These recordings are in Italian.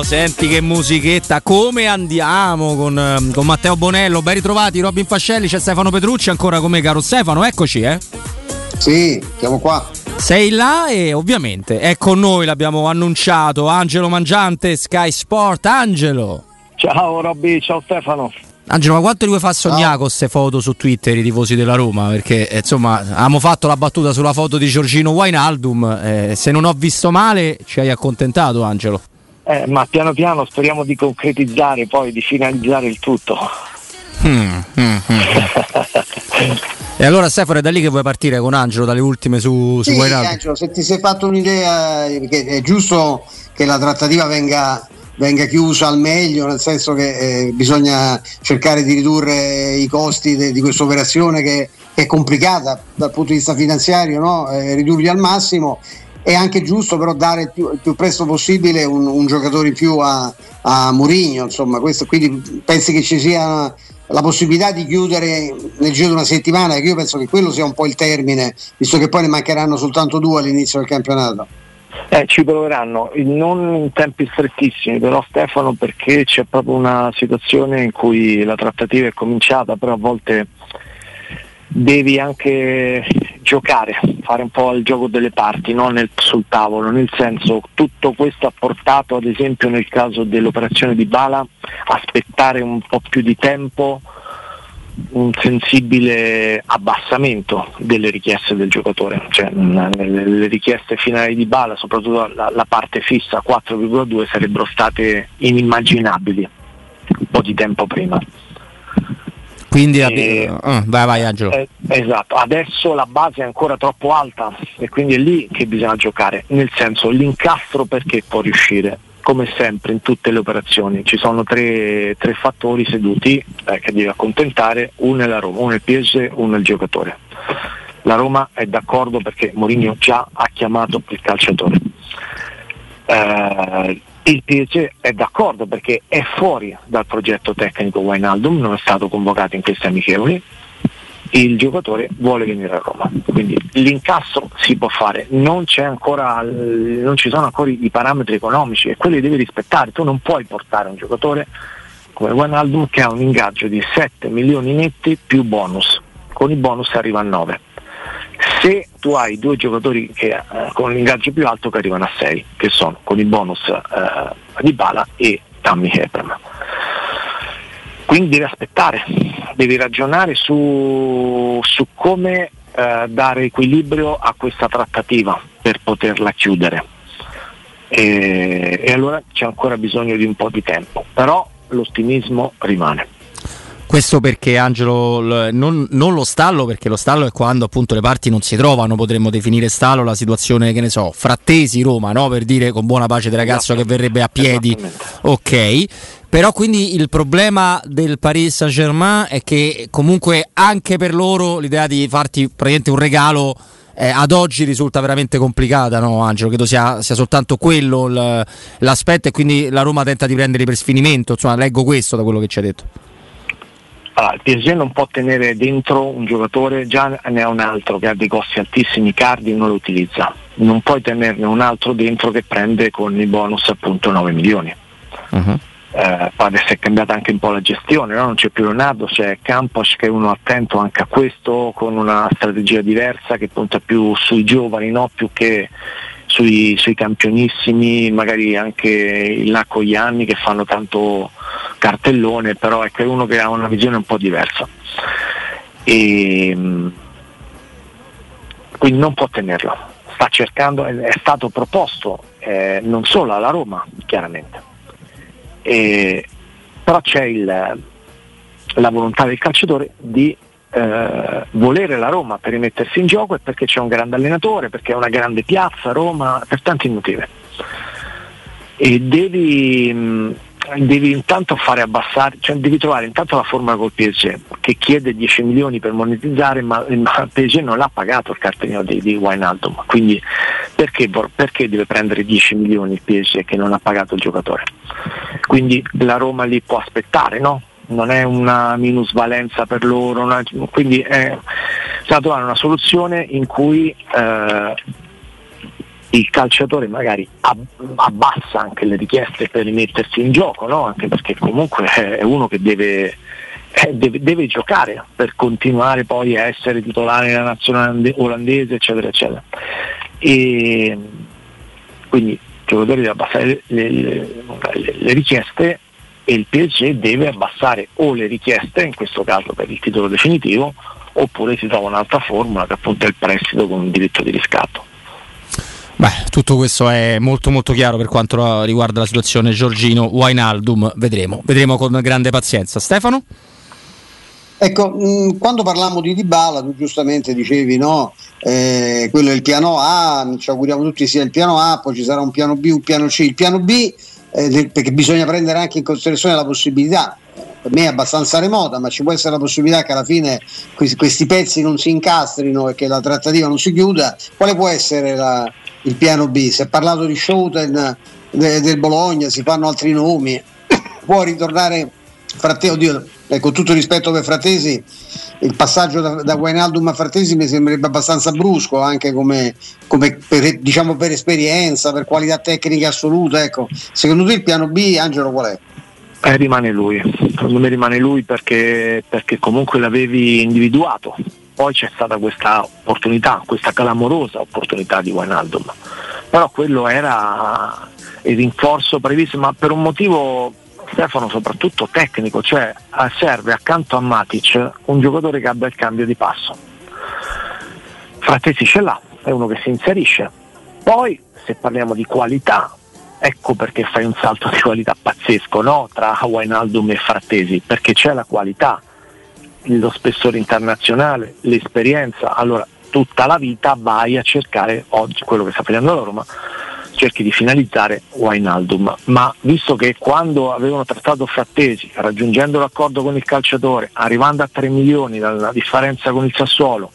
Oh, senti che musichetta, come andiamo con, ehm, con Matteo Bonello? Ben ritrovati, Robin Fascelli, c'è Stefano Petrucci ancora come caro Stefano, eccoci eh. Sì, siamo qua. Sei là e ovviamente è con noi, l'abbiamo annunciato, Angelo Mangiante, Sky Sport. Angelo. Ciao Robby, ciao Stefano. Angelo, ma quanto li vuoi far sognare con queste foto su Twitter i tifosi della Roma? Perché eh, insomma abbiamo fatto la battuta sulla foto di Giorgino Wainaldum. Eh, se non ho visto male, ci hai accontentato, Angelo. Eh, ma piano piano speriamo di concretizzare, poi di finalizzare il tutto. Mm, mm, mm. e allora Stefano è da lì che vuoi partire con Angelo dalle ultime su, su sì, Angelo, se ti sei fatto un'idea, perché è giusto che la trattativa venga venga chiusa al meglio, nel senso che eh, bisogna cercare di ridurre i costi de, di questa operazione che, che, è complicata dal punto di vista finanziario, no? eh, ridurli al massimo. È anche giusto però dare il più, il più presto possibile un, un, giocatore in più a, a Murigno, insomma, questo, quindi pensi che ci sia la possibilità di chiudere nel giro di una settimana, io penso che quello sia un po' il termine, visto che poi ne mancheranno soltanto due all'inizio del campionato. Eh, ci proveranno, non in tempi strettissimi però Stefano perché c'è proprio una situazione in cui la trattativa è cominciata, però a volte devi anche giocare, fare un po' il gioco delle parti, non nel, sul tavolo, nel senso tutto questo ha portato ad esempio nel caso dell'operazione di Bala aspettare un po' più di tempo un sensibile abbassamento delle richieste del giocatore, cioè le richieste finali di Bala, soprattutto la, la parte fissa 4,2 sarebbero state inimmaginabili un po' di tempo prima. Quindi e, uh, vai vai Angelo. Eh, esatto, adesso la base è ancora troppo alta e quindi è lì che bisogna giocare, nel senso l'incastro perché può riuscire come sempre in tutte le operazioni ci sono tre, tre fattori seduti eh, che devi accontentare, uno è la Roma, uno è il PSG, uno è il giocatore. La Roma è d'accordo perché Mourinho già ha chiamato il calciatore. Eh, il PSG è d'accordo perché è fuori dal progetto tecnico Wijnaldum, non è stato convocato in queste amichevoli il giocatore vuole venire a Roma. Quindi l'incasso si può fare, non, ancora, non ci sono ancora i parametri economici e quelli devi rispettare. Tu non puoi portare un giocatore come Wijnaldum che ha un ingaggio di 7 milioni netti più bonus, con i bonus arriva a 9. Se tu hai due giocatori che, eh, con l'ingaggio più alto che arrivano a 6, che sono con i bonus eh, di Bala e Tammy Hebram quindi devi aspettare, devi ragionare su, su come eh, dare equilibrio a questa trattativa per poterla chiudere. E, e allora c'è ancora bisogno di un po' di tempo, però l'ottimismo rimane. Questo perché Angelo, non, non, lo stallo, perché lo stallo è quando appunto le parti non si trovano, potremmo definire stallo la situazione, che ne so, frattesi Roma, no? per dire con buona pace del ragazzo che verrebbe a piedi. Ok, però quindi il problema del Paris Saint Germain è che comunque anche per loro l'idea di farti praticamente un regalo eh, ad oggi risulta veramente complicata, no Angelo? Credo sia, sia soltanto quello l'aspetto e quindi la Roma tenta di prendere per sfinimento, insomma leggo questo da quello che ci ha detto. Allora, il PSG non può tenere dentro un giocatore, già ne ha un altro che ha dei costi altissimi, Cardi non lo utilizza, non puoi tenerne un altro dentro che prende con i bonus appunto 9 milioni. Uh-huh. Eh, poi adesso è cambiata anche un po' la gestione, no? non c'è più Leonardo, c'è Campos che è uno attento anche a questo, con una strategia diversa che punta più sui giovani, no? più che sui, sui, campionissimi, magari anche il là con gli anni che fanno tanto cartellone, però ecco, è uno che ha una visione un po' diversa. E, quindi non può tenerlo, sta cercando, è stato proposto eh, non solo alla Roma, chiaramente, e, però c'è il, la volontà del calciatore di eh, volere la Roma per rimettersi in gioco e perché c'è un grande allenatore, perché è una grande piazza Roma, per tanti motivi. E devi, mh, devi intanto fare abbassare, cioè devi trovare intanto la formula col PSG che chiede 10 milioni per monetizzare, ma, ma il PSG non l'ha pagato il cartellino di, di Wijnaldum, quindi perché, perché, deve prendere 10 milioni il PSG che non ha pagato il giocatore? Quindi la Roma lì può aspettare, no? Non è una minusvalenza per loro, è, quindi è, bisogna trovare una soluzione in cui eh, il calciatore magari abbassa anche le richieste per rimettersi in gioco, no? anche perché comunque è uno che deve, deve, deve, giocare per continuare poi a essere titolare nella nazionale olandese, eccetera, eccetera. E quindi il giocatore deve abbassare le, le, le, le richieste e il PSG deve abbassare o le richieste, in questo caso per il titolo definitivo, oppure si trova un'altra formula che appunto è il prestito con un diritto di riscatto. Beh, tutto questo è molto molto chiaro per quanto riguarda la situazione Giorgino Wainaldum, vedremo, vedremo con grande pazienza. Stefano? Ecco, mh, quando parliamo di Dybala, tu giustamente dicevi no, eh, quello è il piano A, ci auguriamo tutti sia il piano A, poi ci sarà un piano B, un piano C. Il piano B, eh, perché bisogna prendere anche in considerazione la possibilità, per me è abbastanza remota, ma ci può essere la possibilità che alla fine questi, questi pezzi non si incastrino e che la trattativa non si chiuda. Quale può essere la, il piano B. Si è parlato di Schouten de, del Bologna, si fanno altri nomi, può ritornare Frattesi, oddio, con tutto rispetto per Frattesi, il passaggio da, da Guainaldum a Frattesi mi sembrerebbe abbastanza brusco, anche come, come per, diciamo per esperienza, per qualità tecnica assoluta. Ecco. Secondo te il piano B, Angelo, qual è? Eh, rimane lui, secondo me rimane lui perché, perché comunque l'avevi individuato, poi c'è stata questa opportunità, questa clamorosa opportunità di Wijnaldum. Però quello era il rinforzo previsto, ma per un motivo Stefano soprattutto tecnico, cioè serve accanto a Matic un giocatore che abbia il cambio di passo. Frattesi ce l'ha, è uno che si inserisce. Poi se parliamo di qualità, ecco perché fai un salto di qualità pazzesco no? tra Wijnaldum e Frattesi, perché c'è la qualità, lo spessore internazionale, l'esperienza, allora tutta la vita vai a cercare oggi quello che sta facendo la Roma cerchi di finalizzare Wijnaldum. Ma visto che quando avevano trattato Frattesi raggiungendo l'accordo con il calciatore arrivando a 3 milioni dalla differenza con il Sassuolo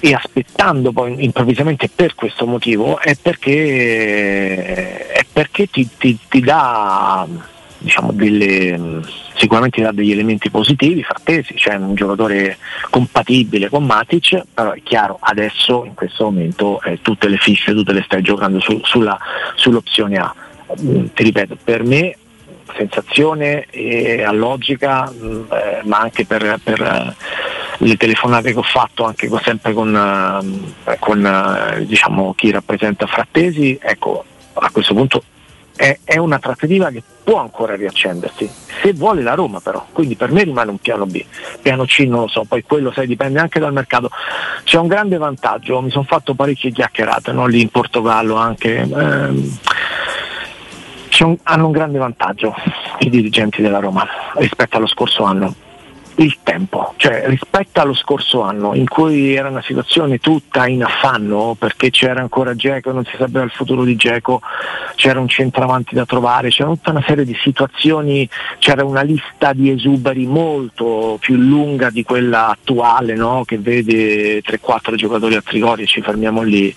e aspettando poi improvvisamente per questo motivo è perché, è perché ti, ti, ti dà diciamo, delle, sicuramente dà degli elementi positivi, Frattesi, cioè un giocatore compatibile con Matic, però è chiaro adesso in questo momento eh, tutte le fisse, tutte le stai giocando su, sulla, sull'opzione A. Mm, ti ripeto, per me sensazione e a logica, mm, eh, ma anche per, per eh, le telefonate che ho fatto anche con, sempre con, eh, con eh, diciamo, chi rappresenta Frattesi, ecco, a questo punto è, è, una trattativa che può ancora riaccendersi, se vuole la Roma però, quindi per me rimane un piano B, piano C non lo so, poi quello sai, dipende anche dal mercato. C'è un grande vantaggio, mi sono fatto parecchie chiacchierate no? lì in Portogallo anche. Ehm, un, hanno un grande vantaggio i dirigenti della Roma rispetto allo scorso anno il tempo, cioè rispetto allo scorso anno in cui era una situazione tutta in affanno perché c'era ancora Geco, non si sapeva il futuro di Geco, c'era un centravanti da trovare, c'era tutta una serie di situazioni, c'era una lista di esuberi molto più lunga di quella attuale no? che vede 3-4 giocatori a Trigori e ci fermiamo lì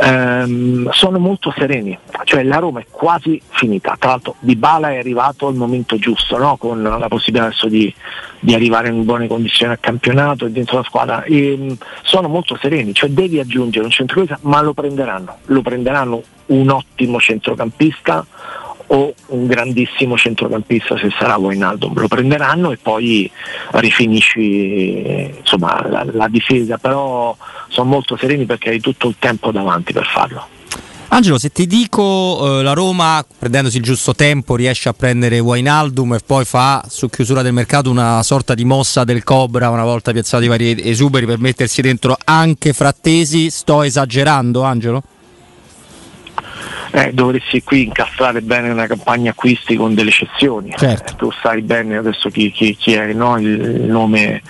ehm, sono molto sereni, cioè la Roma è quasi finita, tra l'altro Di Bala è arrivato al momento giusto, no? con la possibilità adesso di, di, arrivare in buone condizioni al campionato e dentro la squadra, e, ehm, sono molto sereni, cioè devi aggiungere un centrocampista, ma lo prenderanno, lo prenderanno un ottimo centrocampista o un grandissimo centrocampista se sarà Wijnaldum lo prenderanno e poi rifinisci insomma, la, la difesa. Però sono molto sereni perché hai tutto il tempo davanti per farlo. Angelo, se ti dico eh, la Roma, prendendosi il giusto tempo, riesce a prendere Wijnaldum e poi fa su chiusura del mercato una sorta di mossa del Cobra una volta piazzati i vari esuberi per mettersi dentro anche Frattesi, sto esagerando Angelo? Eh, dovresti qui incastrare bene una campagna acquisti con delle eccezioni. Certo. Eh, tu sai bene adesso chi, chi, chi è no? il nome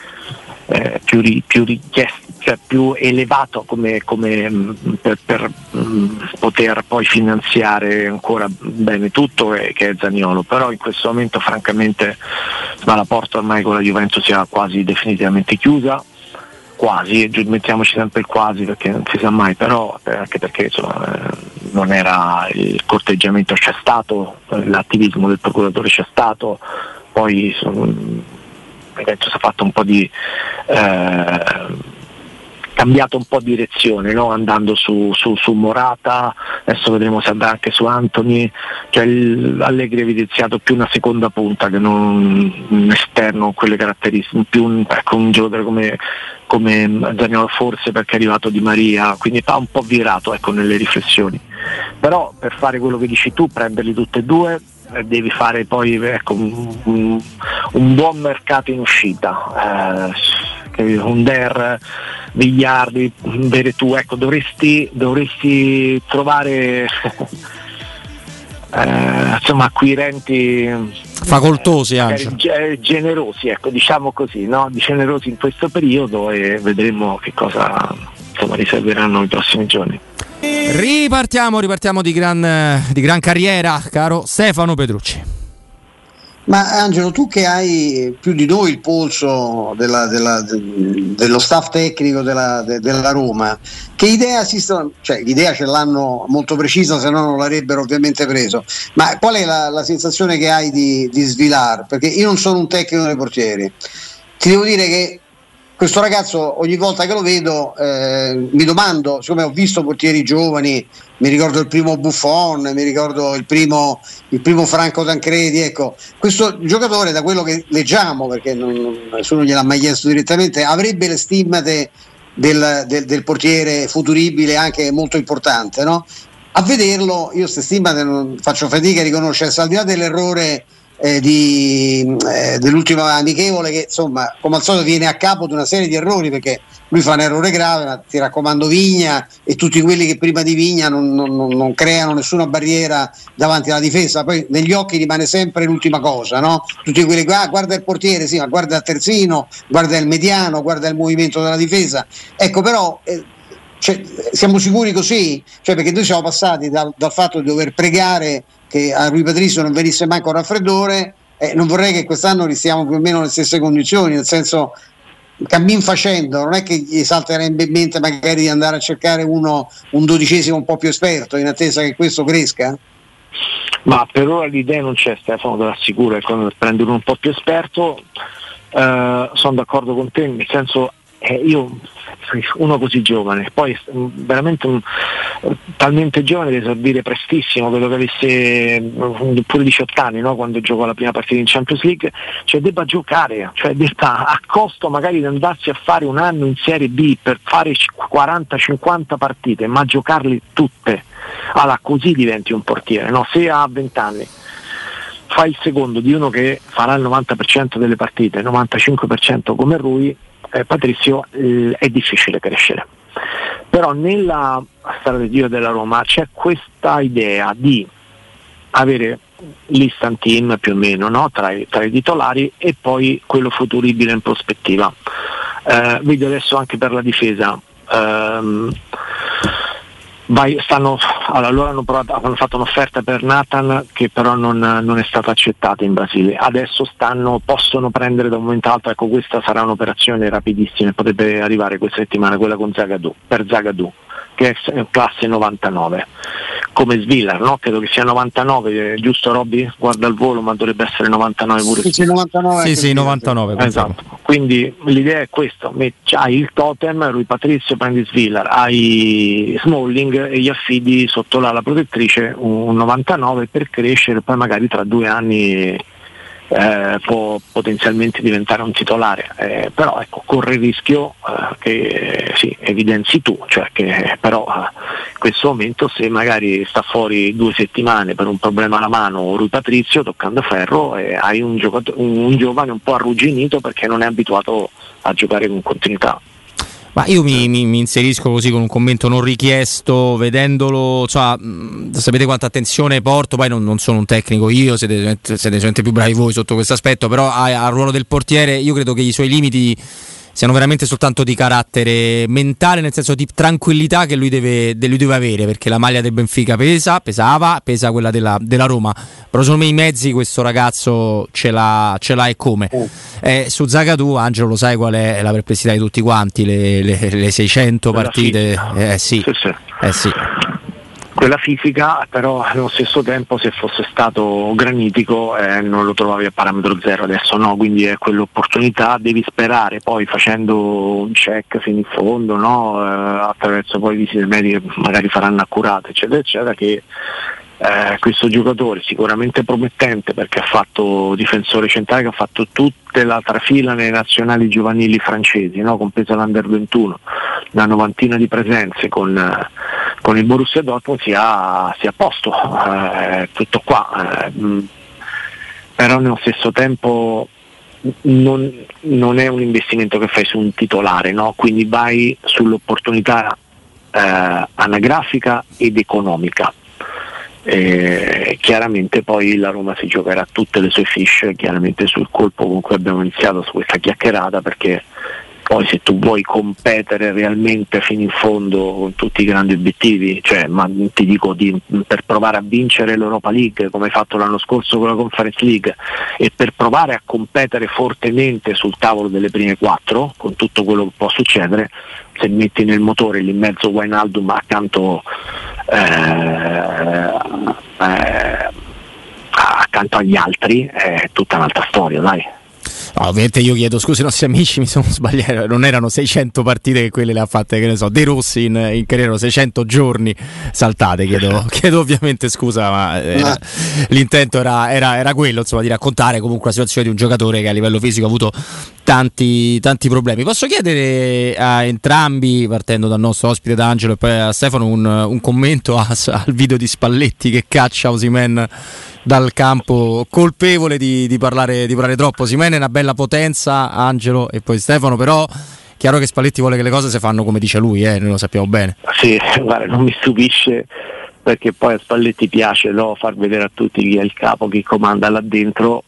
eh, più, ri, più, richiesto, cioè più elevato come, come mh, mm, per, per mh, mm, poter poi finanziare ancora bene tutto e, che è Zagnolo. Però in questo momento francamente la porta ormai con la Juventus sia quasi definitivamente chiusa quasi, mettiamoci sempre il quasi perché non si sa mai, però eh, anche perché insomma, eh, non era il corteggiamento c'è stato, l'attivismo del procuratore c'è stato, poi si è fatto un po' di eh, cambiato un po' direzione, no? andando su, su, su, Morata, adesso vedremo se andrà anche su Anthony, cioè il, Allegri ha evidenziato più una seconda punta che non un esterno con quelle caratteristiche, più un, ecco, un giocatore come, come Zaniolo forse perché è arrivato Di Maria, quindi fa un po' virato ecco, nelle riflessioni. Però per fare quello che dici tu, prenderli tutti e due, eh, devi fare poi ecco, un, un, un, buon mercato in uscita. Eh, un Der, Vigliardi, tu, ecco, dovresti, dovresti trovare eh, insomma, acquirenti facoltosi eh, anche. Eh, generosi, ecco, diciamo così, no? generosi in questo periodo e vedremo che cosa insomma, riserveranno i prossimi giorni. Ripartiamo, ripartiamo di gran, di gran carriera, caro Stefano Petrucci. Ma Angelo, tu che hai più di noi il polso della, della, de, dello staff tecnico della, de, della, Roma, che idea si sta, cioè l'idea ce l'hanno molto precisa, se no non l'avrebbero ovviamente preso, ma qual è la, la sensazione che hai di, di Svilar? Perché io non sono un tecnico dei portieri, ti devo dire che questo ragazzo ogni volta che lo vedo eh, mi domando, siccome ho visto portieri giovani, mi ricordo il primo Buffon, mi ricordo il primo, il primo Franco Tancredi, ecco, questo giocatore da quello che leggiamo, perché non, nessuno gliel'ha mai chiesto direttamente, avrebbe le stimmate del, del, del portiere futuribile anche molto importante, no? A vederlo, io queste stimmate non faccio fatica a riconoscere, al di là dell'errore eh, di, eh, dell'ultima amichevole che insomma come al solito viene a capo di una serie di errori perché lui fa un errore grave ma ti raccomando Vigna e tutti quelli che prima di Vigna non, non, non creano nessuna barriera davanti alla difesa poi negli occhi rimane sempre l'ultima cosa no? tutti quelli che ah, guarda il portiere sì ma guarda il terzino guarda il mediano guarda il movimento della difesa ecco però eh, cioè, siamo sicuri così? Cioè, perché noi siamo passati dal, dal fatto di dover pregare che a Rui Patrizio non venisse manco un raffreddore, eh, non vorrei che quest'anno restiamo più o meno nelle stesse condizioni, nel senso cammin facendo, non è che gli salterebbe in mente magari di andare a cercare uno, un dodicesimo un po' più esperto in attesa che questo cresca? Ma per ora l'idea non c'è Stefano, te l'assicuro, è quando prendere un po' più esperto, eh, sono d'accordo con te, nel senso eh, io uno così giovane, poi mm, veramente un, talmente giovane da esordire prestissimo, credo che avesse mm, pure 18 anni no? quando giocò la prima partita in Champions League, cioè debba giocare, cioè debba a costo magari di andarsi a fare un anno in Serie B per fare 40-50 partite, ma giocarle tutte, allora così diventi un portiere, no? se ha 20 anni fa il secondo di uno che farà il 90% delle partite, il 95% come lui, eh, Patrizio eh, è difficile crescere. Però nella strategia della Roma c'è questa idea di avere l'instant team più o meno no? tra, i, tra, i, titolari e poi quello futuribile in prospettiva. Eh, vedo adesso anche per la difesa. Ehm, Vai, stanno, allora, loro hanno, provato, hanno, fatto un'offerta per Nathan che però non, non, è stata accettata in Brasile. Adesso stanno, possono prendere da un momento all'altro, ecco questa sarà un'operazione rapidissima, potrebbe arrivare questa settimana, quella con Zagadou, per Zagadou che è classe 99 come Svillar, no? credo che sia 99, giusto Robby? Guarda il volo, ma dovrebbe essere 99 pure. Sì, sì, 99. Sì, sì, 99 esatto. Quindi l'idea è questa, hai il totem, lui Patrizio prendi Svillar, hai Smalling e gli affidi sotto l'ala protettrice un 99 per crescere, poi magari tra due anni eh, può potenzialmente diventare un titolare, eh, però ecco, corre il rischio eh, che sì, evidenzi tu, cioè che però eh, in questo momento se magari sta fuori due settimane per un problema alla mano Rui Patrizio toccando ferro hai un, un, un giovane un po' arrugginito perché non è abituato a giocare con continuità. Ma io mi, mi, mi, inserisco così con un commento non richiesto, vedendolo, cioè, sapete quanta attenzione porto, poi non, non sono un tecnico io, siete, siete, più bravi voi sotto questo aspetto, però al ruolo del portiere io credo che i suoi limiti siano veramente soltanto di carattere mentale, nel senso di tranquillità che lui deve, lui deve avere, perché la maglia del Benfica pesa, pesava, pesa quella della, della, Roma, però secondo me i mezzi questo ragazzo ce l'ha, ce l'ha e come. Oh. Eh, su Zagadou, Angelo, lo sai qual è la perplessità di tutti quanti, le, le, le 600 partite? Eh sì, sì, sì. Eh, sì. quella fisica, però allo stesso tempo se fosse stato granitico eh, non lo trovavi a parametro zero, adesso no, quindi è quell'opportunità, devi sperare poi facendo un check fino in fondo, no? eh, attraverso poi visite mediche magari faranno accurate, eccetera, eccetera, che eh, questo giocatore sicuramente promettente perché ha fatto difensore centrale che ha fatto tutta la trafila nelle nazionali giovanili francesi, no? compresa l'Under 21, una novantina di presenze con, eh, con il Borussia Dortmund sia, sia a posto, eh, tutto qua. Eh, mm. però nello stesso tempo non, non, è un investimento che fai su un titolare, no? quindi vai sull'opportunità eh, anagrafica ed economica chiaramente poi la Roma si giocherà tutte le sue fish chiaramente sul colpo con cui abbiamo iniziato su questa chiacchierata perché poi se tu vuoi competere realmente fino in fondo con tutti i grandi obiettivi, cioè, ma ti dico di, per provare a vincere l'Europa League come hai fatto l'anno scorso con la Conference League e per provare a competere fortemente sul tavolo delle prime quattro, con tutto quello che può succedere, se metti nel motore lì in mezzo Wijnaldum accanto eh, eh, accanto agli altri è tutta un'altra storia, dai. No, ovviamente io chiedo scusa ai nostri amici, mi sono sbagliato, non erano 600 partite che quelle le ha fatte, che ne so, De Rossi in, in carriera, 600 giorni saltate, chiedo, chiedo ovviamente scusa, ma era, l'intento era, era, era, quello, insomma, di raccontare comunque la situazione di un giocatore che a livello fisico ha avuto tanti, tanti problemi. Posso chiedere a entrambi, partendo dal nostro ospite D'Angelo e poi a Stefano, un, un commento a, al video di Spalletti che caccia Osimen dal campo colpevole di, di, parlare, di parlare troppo. Simene è una bella potenza, Angelo e poi Stefano, però chiaro che Spalletti vuole che le cose si fanno come dice lui, eh, noi lo sappiamo bene. Sì, guarda, non mi stupisce perché poi a Spalletti piace no, far vedere a tutti chi è il capo, chi comanda là dentro.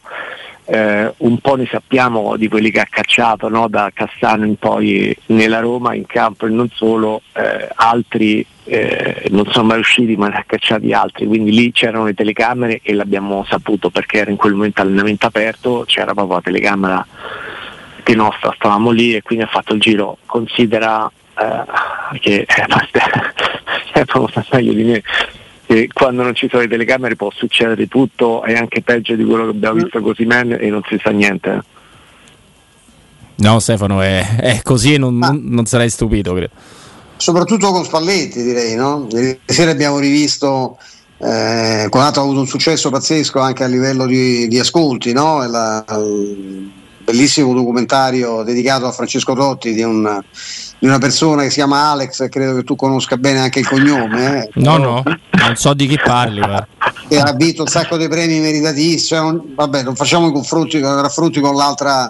Eh, un po' ne sappiamo di quelli che ha cacciato no, da Cassano in poi nella Roma, in campo e non solo, eh, altri eh, non sono mai usciti ma ne ha cacciati altri, quindi lì c'erano le telecamere e l'abbiamo saputo perché era in quel momento allenamento aperto, c'era proprio la telecamera che nostra, stavamo lì e quindi ha fatto il giro. Considera eh, che è proprio meglio di me che quando non ci sono le telecamere può succedere tutto e anche peggio di quello che abbiamo visto così men e non si sa niente. No Stefano, è, è così e non, non, sarai stupito, credo soprattutto con Spalletti direi, no? Ieri sera abbiamo rivisto, eh, Conato ha avuto un successo pazzesco anche a livello di, di ascolti, no? La, il bellissimo documentario dedicato a Francesco Totti di, un, di, una persona che si chiama Alex, credo che tu conosca bene anche il cognome. Eh? No, no, non so di chi parli. Ma che ha vinto un sacco di premi meritatissimi. Vabbè, non facciamo i confronti, raffronti con l'altra,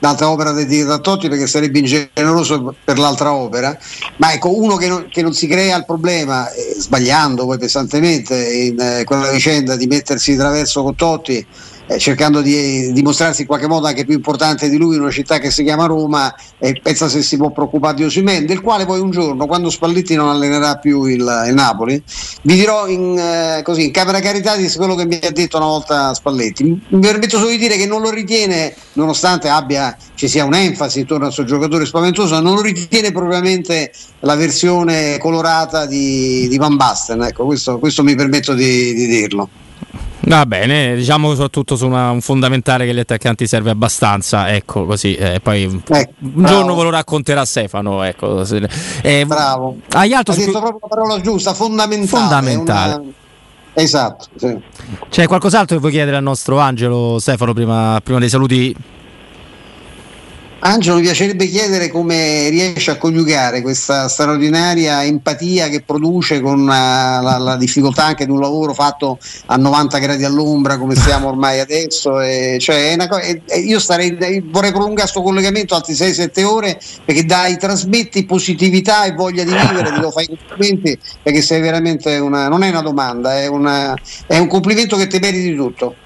l'altra opera dedicata a Totti perché sarebbe ingeneroso per l'altra opera. Ma ecco, uno che non, che non si crea il problema, eh, sbagliando poi pesantemente in eh, quella vicenda di mettersi di traverso con Totti eh, cercando di dimostrarsi in qualche modo anche più importante di lui in una città che si chiama Roma e pensa se si può preoccupare di Osimen, del quale poi un giorno, quando Spalletti non allenerà più il, il Napoli, vi dirò in, eh, così, in camera caritatis quello che mi ha detto una volta Spalletti. Mi permetto solo di dire che non lo ritiene, nonostante abbia, ci sia un'enfasi intorno al suo giocatore spaventoso, non lo ritiene propriamente la versione colorata di, di Van Basten. Ecco, questo, questo mi permetto di, di dirlo. Va bene, diciamo soprattutto su una, un fondamentale che gli attaccanti serve abbastanza, ecco così, eh, poi eh, un giorno ve lo racconterà Stefano, ecco. Eh, bravo, hai altro hai detto proprio la parola giusta, fondamentale. Fondamentale. Una... Esatto. Sì. C'è qualcos'altro che vuoi chiedere al nostro Angelo Stefano prima, prima dei saluti Angelo, mi piacerebbe chiedere come riesce a coniugare questa straordinaria empatia che produce con la, la, la, difficoltà anche di un lavoro fatto a 90 gradi all'ombra come siamo ormai adesso. E, cioè, co- e, e io starei, vorrei prolungare questo collegamento altri 6-7 ore perché dai, trasmetti positività e voglia di vivere, te lo fai complimenti perché sei veramente una, non è una domanda, è, una, è un complimento che ti meriti di tutto.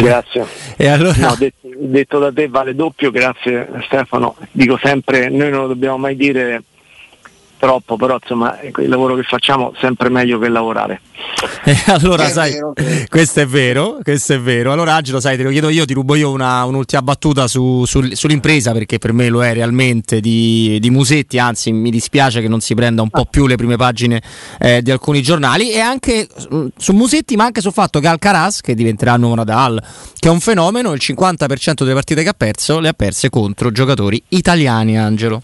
Grazie. e allora... No, detto, detto, da te vale doppio, grazie Stefano. Dico sempre, noi non lo dobbiamo mai dire troppo, però insomma il lavoro che facciamo è sempre meglio che lavorare. Eh, allora, è sai, vero. questo è vero, questo è vero. Allora, Angelo, sai, te lo chiedo io, ti rubo io una, un'ultima battuta su, su, sull'impresa, perché per me lo è realmente di, di, Musetti. Anzi, mi dispiace che non si prenda un po' più le prime pagine eh, di alcuni giornali. E anche su Musetti, ma anche sul fatto che Alcaraz, che diventerà nuovo Nadal, che è un fenomeno, il 50% delle partite che ha perso le ha perse contro giocatori italiani, Angelo.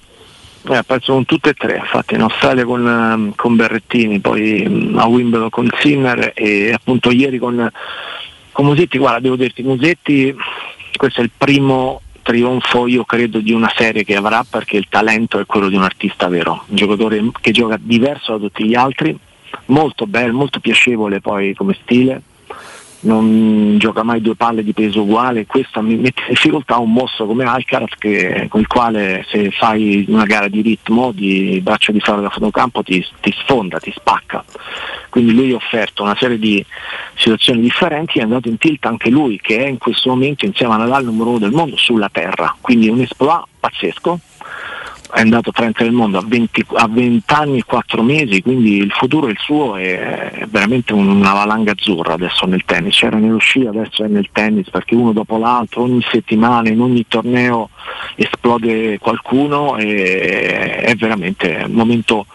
Eh, penso con tutte e tre, infatti in Australia con, ehm, con Berrettini, poi mm, a Wimbledon con Sinner e appunto ieri con, con Musetti, guarda devo dirti, Musetti questo è il primo trionfo io credo di una serie che avrà perché il talento è quello di un artista vero, un giocatore che gioca diverso da tutti gli altri, molto bello, molto piacevole poi come stile, non gioca mai due palle di peso uguale, questo mi mette in difficoltà un mostro come Alcaraz che, con il quale se fai una gara di ritmo, di braccio di ferro da fotocampo ti, ti sfonda, ti spacca. Quindi lui ha offerto una serie di situazioni differenti, è andato in tilt anche lui che è in questo momento insieme a Nadal numero uno del mondo sulla terra, quindi un esploit pazzesco è andato a Trento del mondo a 20, a 20, anni e 4 mesi, quindi il futuro è il suo è veramente una valanga azzurra adesso nel tennis, c'era nello adesso è nel tennis perché uno dopo l'altro, ogni settimana, in ogni torneo esplode qualcuno e è veramente un momento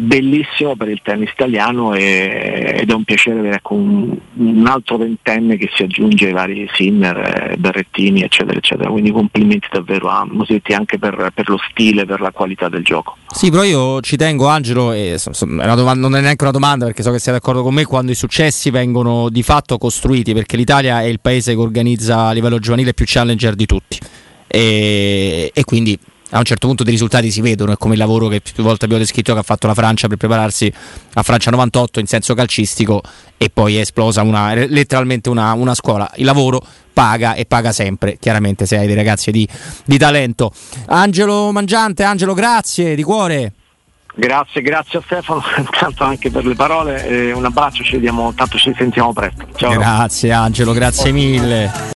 bellissimo per il tennis italiano e, ed è un piacere avere ecco, un, un, altro ventenne che si aggiunge ai vari Sinner, eh, Berrettini eccetera eccetera, quindi complimenti davvero a Mosetti anche per, per, lo stile, per la qualità del gioco. Sì, però io ci tengo Angelo, e domanda, non è neanche una domanda perché so che sei d'accordo con me, quando i successi vengono di fatto costruiti perché l'Italia è il paese che organizza a livello giovanile più challenger di tutti e, e quindi a un certo punto dei risultati si vedono, è come il lavoro che più volte abbiamo descritto che ha fatto la Francia per prepararsi a Francia 98 in senso calcistico e poi è esplosa una, letteralmente una, una, scuola. Il lavoro paga e paga sempre, chiaramente se hai dei ragazzi di, di talento. Angelo Mangiante, Angelo grazie di cuore. Grazie, grazie a Stefano, intanto anche per le parole, eh, un abbraccio, ci vediamo, tanto ci sentiamo presto. Ciao. Grazie Angelo, grazie mille.